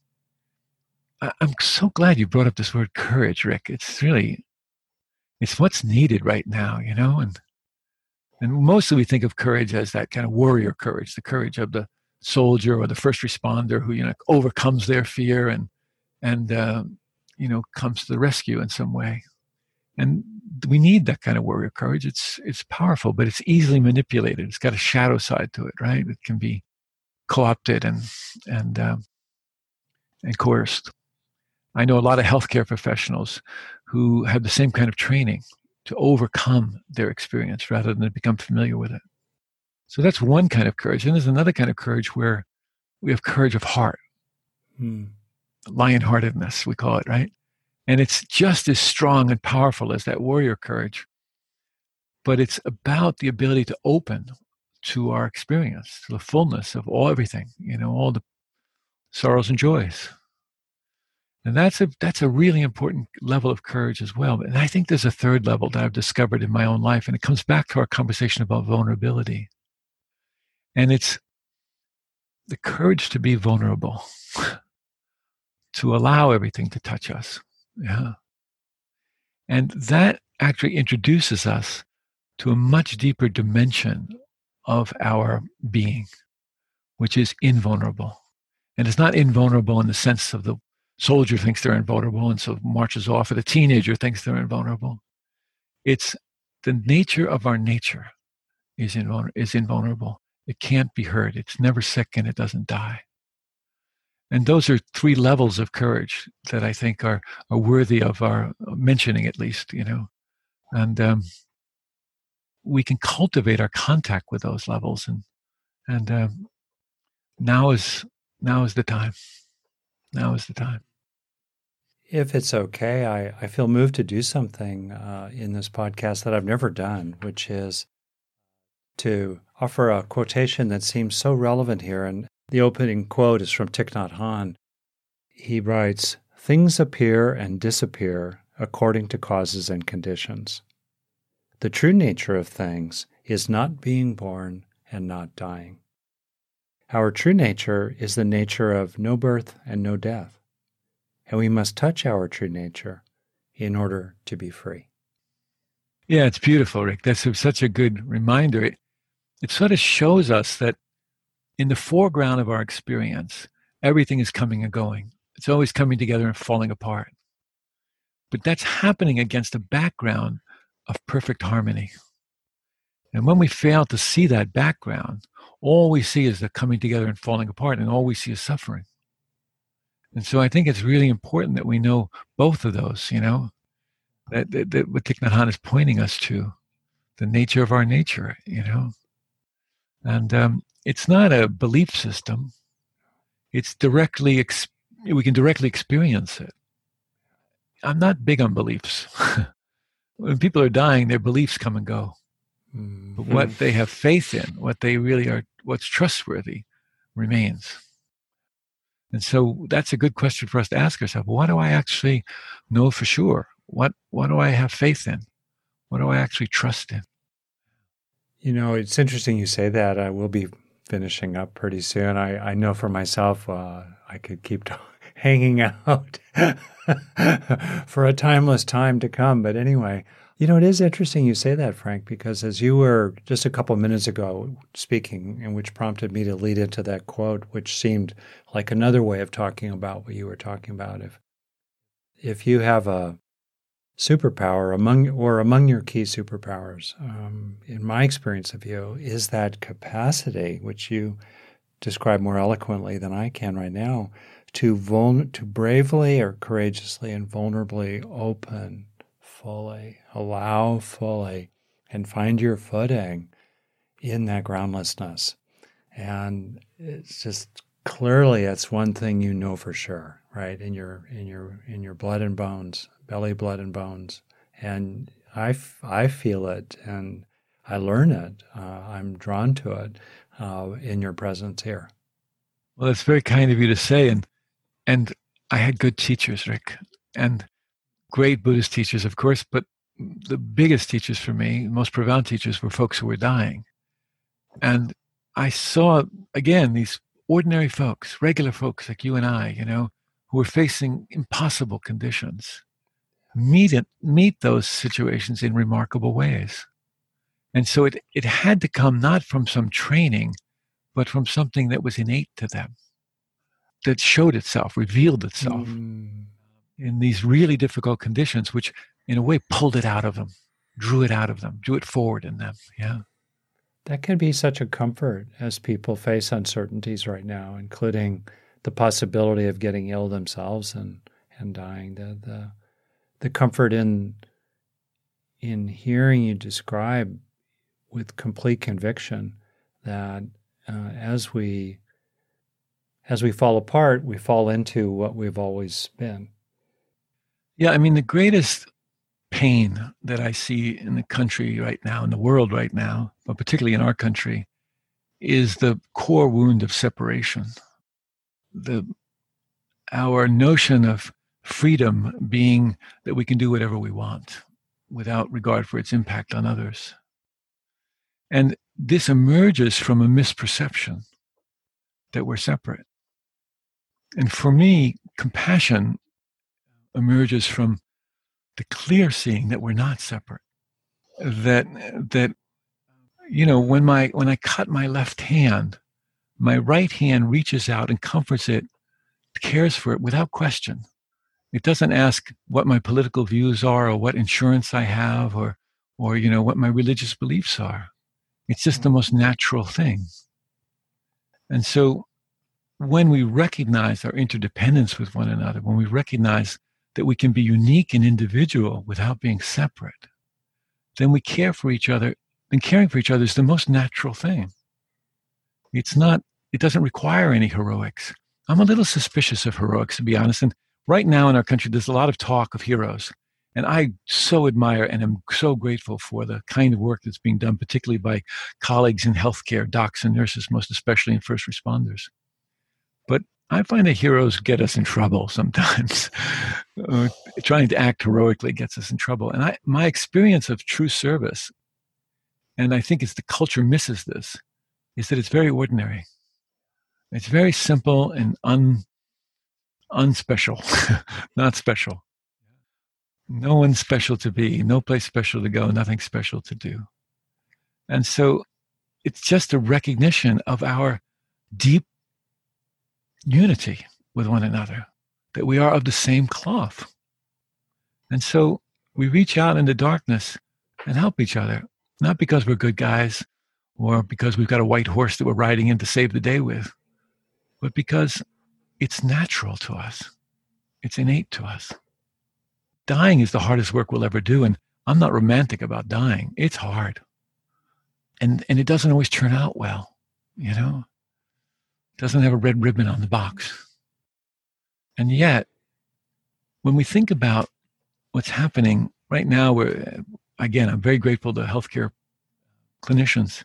I, I'm so glad you brought up this word courage, Rick. It's really, it's what's needed right now, you know, and and mostly we think of courage as that kind of warrior courage, the courage of the soldier or the first responder who you know overcomes their fear and and uh, you know comes to the rescue in some way. And we need that kind of warrior courage. It's it's powerful, but it's easily manipulated. It's got a shadow side to it, right? It can be co-opted and and uh, and coerced. I know a lot of healthcare professionals who have the same kind of training to overcome their experience rather than to become familiar with it. So that's one kind of courage. And there's another kind of courage where we have courage of heart, hmm. lion-heartedness, we call it, right? And it's just as strong and powerful as that warrior courage. But it's about the ability to open to our experience, to the fullness of all everything, you know, all the sorrows and joys. And that's a that's a really important level of courage as well. And I think there's a third level that I've discovered in my own life, and it comes back to our conversation about vulnerability. And it's the courage to be vulnerable, to allow everything to touch us. Yeah. And that actually introduces us to a much deeper dimension of our being, which is invulnerable. And it's not invulnerable in the sense of the soldier thinks they're invulnerable and so marches off, or the teenager thinks they're invulnerable. It's the nature of our nature is, is invulnerable. It can't be hurt. It's never sick and it doesn't die. And those are three levels of courage that I think are, are worthy of our mentioning, at least, you know. And um, we can cultivate our contact with those levels. And, and um, now is now is the time. Now is the time. If it's okay, I, I feel moved to do something uh, in this podcast that I've never done, which is to offer a quotation that seems so relevant here. And the opening quote is from Thich Nhat Hanh. He writes, Things appear and disappear according to causes and conditions. The true nature of things is not being born and not dying. Our true nature is the nature of no birth and no death, and we must touch our true nature in order to be free. Yeah, it's beautiful, Rick. That's such a good reminder. It, it sort of shows us that in the foreground of our experience, everything is coming and going. It's always coming together and falling apart. But that's happening against a background of perfect harmony. And when we fail to see that background, all we see is the coming together and falling apart, and all we see is suffering. And so I think it's really important that we know both of those, you know, that, that, that what Thich Nhat Hanh is pointing us to, the nature of our nature, you know. And um, it's not a belief system. It's directly, ex- we can directly experience it. I'm not big on beliefs. when people are dying, their beliefs come and go. Mm-hmm. But what they have faith in, what they really are, what's trustworthy, remains. And so that's a good question for us to ask ourselves. What do I actually know for sure? What what do I have faith in? What do I actually trust in? You know, it's interesting you say that. I will be finishing up pretty soon. I, I know for myself, uh, I could keep t- hanging out for a timeless time to come. But anyway, you know, it is interesting you say that, Frank, because as you were just a couple minutes ago speaking, and which prompted me to lead into that quote, which seemed like another way of talking about what you were talking about. If if you have a superpower among or among your key superpowers, um, in my experience of you, is that capacity, which you describe more eloquently than I can right now, to vul- to bravely or courageously and vulnerably open fully, allow fully, and find your footing in that groundlessness. And it's just clearly it's one thing you know for sure, right? In your in your in your blood and bones, belly, blood and bones, and I, I feel it and I learn it. Uh, I'm drawn to it uh, in your presence here. Well, it's very kind of you to say, and and I had good teachers, Rick, and great Buddhist teachers, of course. But the biggest teachers for me, most profound teachers, were folks who were dying, and I saw again these ordinary folks, regular folks like you and I, you know, who were facing impossible conditions, meet it, meet those situations in remarkable ways. And so it, it had to come not from some training, but from something that was innate to them, that showed itself, revealed itself mm. in these really difficult conditions, which in a way pulled it out of them, drew it out of them, drew it forward in them. Yeah. That can be such a comfort as people face uncertainties right now, including the possibility of getting ill themselves and, and dying. The, the, the comfort in, in hearing you describe with complete conviction that uh, as we as we fall apart, we fall into what we've always been. Yeah, I mean the greatest pain that I see in the country right now, in the world right now, but particularly in our country, is the core wound of separation. The our notion of freedom being that we can do whatever we want without regard for its impact on others. And this emerges from a misperception that we're separate. And for me, compassion emerges from the clear seeing that we're not separate. That that you know, when my when I cut my left hand, my right hand reaches out and comforts it, cares for it without question. It doesn't ask what my political views are or what insurance I have or or you know what my religious beliefs are. It's just the mm. most natural thing. And so when we recognize our interdependence with one another, when we recognize that we can be unique and individual without being separate, then we care for each other. And caring for each other is the most natural thing. It's not, it doesn't require any heroics. I'm a little suspicious of heroics, to be honest. And right now in our country, there's a lot of talk of heroes. And I so admire and am so grateful for the kind of work that's being done, particularly by colleagues in healthcare, docs and nurses, most especially in first responders. But I find that heroes get us in trouble sometimes. uh, trying to act heroically gets us in trouble. And I, my experience of true service, and I think it's the culture misses this, is that it's very ordinary. It's very simple and un, unspecial, not special. No one special to be, no place special to go, nothing special to do. And so it's just a recognition of our deep unity with one another, that we are of the same cloth. And so we reach out in the darkness and help each other, not because we're good guys or because we've got a white horse that we're riding in to save the day with, but because it's natural to us, it's innate to us dying is the hardest work we'll ever do. And I'm not romantic about dying. It's hard. And, and it doesn't always turn out well, you know? It doesn't have a red ribbon on the box. And yet, when we think about what's happening right now, we're, again, I'm very grateful to healthcare clinicians,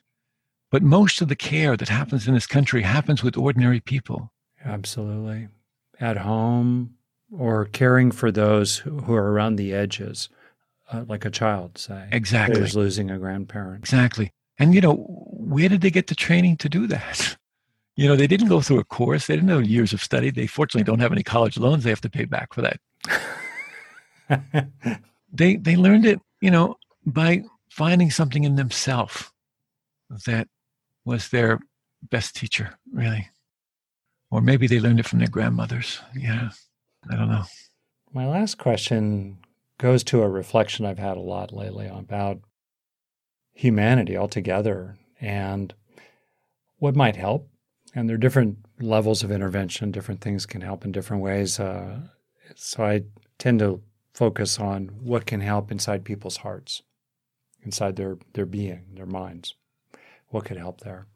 but most of the care that happens in this country happens with ordinary people. Absolutely. At home, or caring for those who are around the edges, uh, like a child, say. Exactly. Who's losing a grandparent. Exactly. And, you know, where did they get the training to do that? You know, they didn't go through a course. They didn't have years of study. They fortunately don't have any college loans they have to pay back for that. they they learned it, you know, by finding something in themselves that was their best teacher, really. Or maybe they learned it from their grandmothers. Yeah. I don't know. My last question goes to a reflection I've had a lot lately about humanity altogether and what might help and there are different levels of intervention. Different things can help in different ways. Uh, so I tend to focus on what can help inside people's hearts, inside their their being, their minds. What could help there?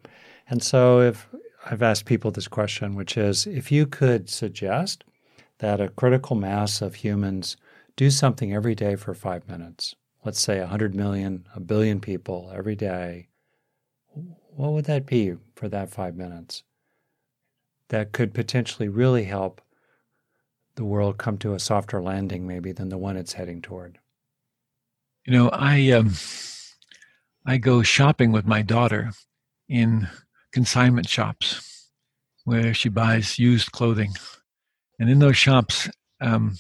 And so if I've asked people this question, which is if you could suggest that a critical mass of humans do something every day for five minutes, let's say 100 million, a billion people every day, what would that be for that five minutes? That could potentially really help the world come to a softer landing, maybe, than the one it's heading toward. You know, I um, I go shopping with my daughter in consignment shops where she buys used clothing, and in those shops, um,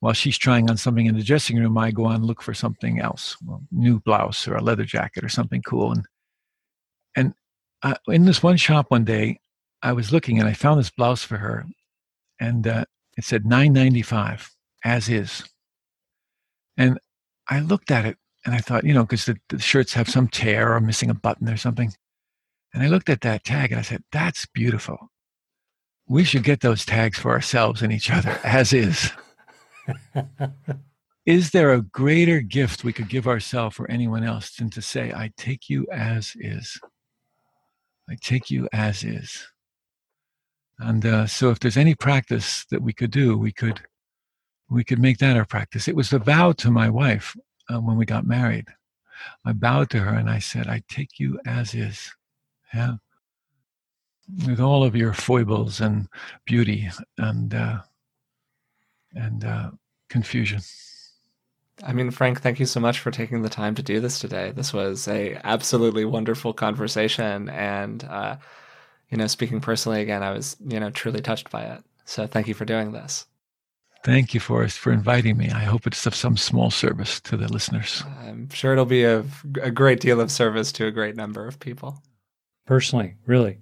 while she's trying on something in the dressing room, I go on look for something else, well, new blouse or a leather jacket or something cool. And and uh, in this one shop one day, I was looking and I found this blouse for her, and uh, it said nine ninety five as is. And I looked at it and I thought, you know, because the, the shirts have some tear or missing a button or something. And I looked at that tag and I said, that's beautiful. We should get those tags for ourselves and each other as is. is there a greater gift we could give ourselves or anyone else than to say, I take you as is? I take you as is. And uh, so, if there's any practice that we could do, we could we could make that our practice. It was a vow to my wife uh, when we got married. I bowed to her and I said, "I take you as is." Yeah, with all of your foibles and beauty and uh, and uh, confusion. I mean, Frank, thank you so much for taking the time to do this today. This was a absolutely wonderful conversation, and uh, you know, speaking personally again, I was you know truly touched by it. So thank you for doing this. Thank you, Forrest, for inviting me. I hope it's of some small service to the listeners. I'm sure it'll be of a great deal of service to a great number of people. Personally, really,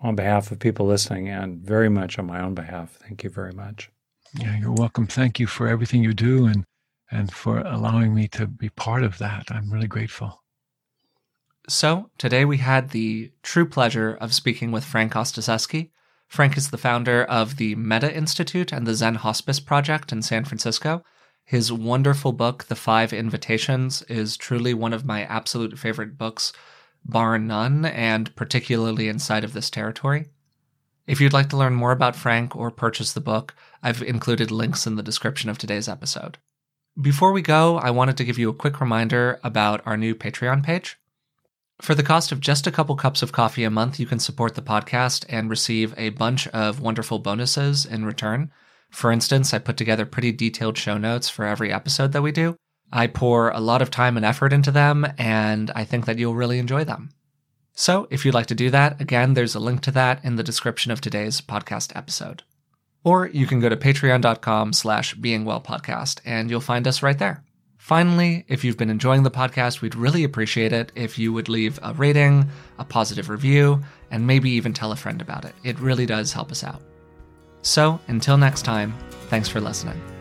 on behalf of people listening, and very much on my own behalf, thank you very much. Yeah, you're welcome. Thank you for everything you do and and for allowing me to be part of that. I'm really grateful. So, today we had the true pleasure of speaking with Frank Ostaseski. Frank is the founder of the Metta Institute and the Zen Hospice Project in San Francisco. His wonderful book, The Five Invitations, is truly one of my absolute favorite books, bar none, and particularly inside of this territory. If you'd like to learn more about Frank or purchase the book, I've included links in the description of today's episode. Before we go, I wanted to give you a quick reminder about our new Patreon page. For the cost of just a couple cups of coffee a month, you can support the podcast and receive a bunch of wonderful bonuses in return. For instance, I put together pretty detailed show notes for every episode that we do. I pour a lot of time and effort into them, and I think that you'll really enjoy them. So, if you'd like to do that, again, there's a link to that in the description of today's podcast episode. Or you can go to patreon.com slash beingwellpodcast and you'll find us right there. Finally, if you've been enjoying the podcast, we'd really appreciate it if you would leave a rating, a positive review, and maybe even tell a friend about it. It really does help us out. So, until next time, thanks for listening.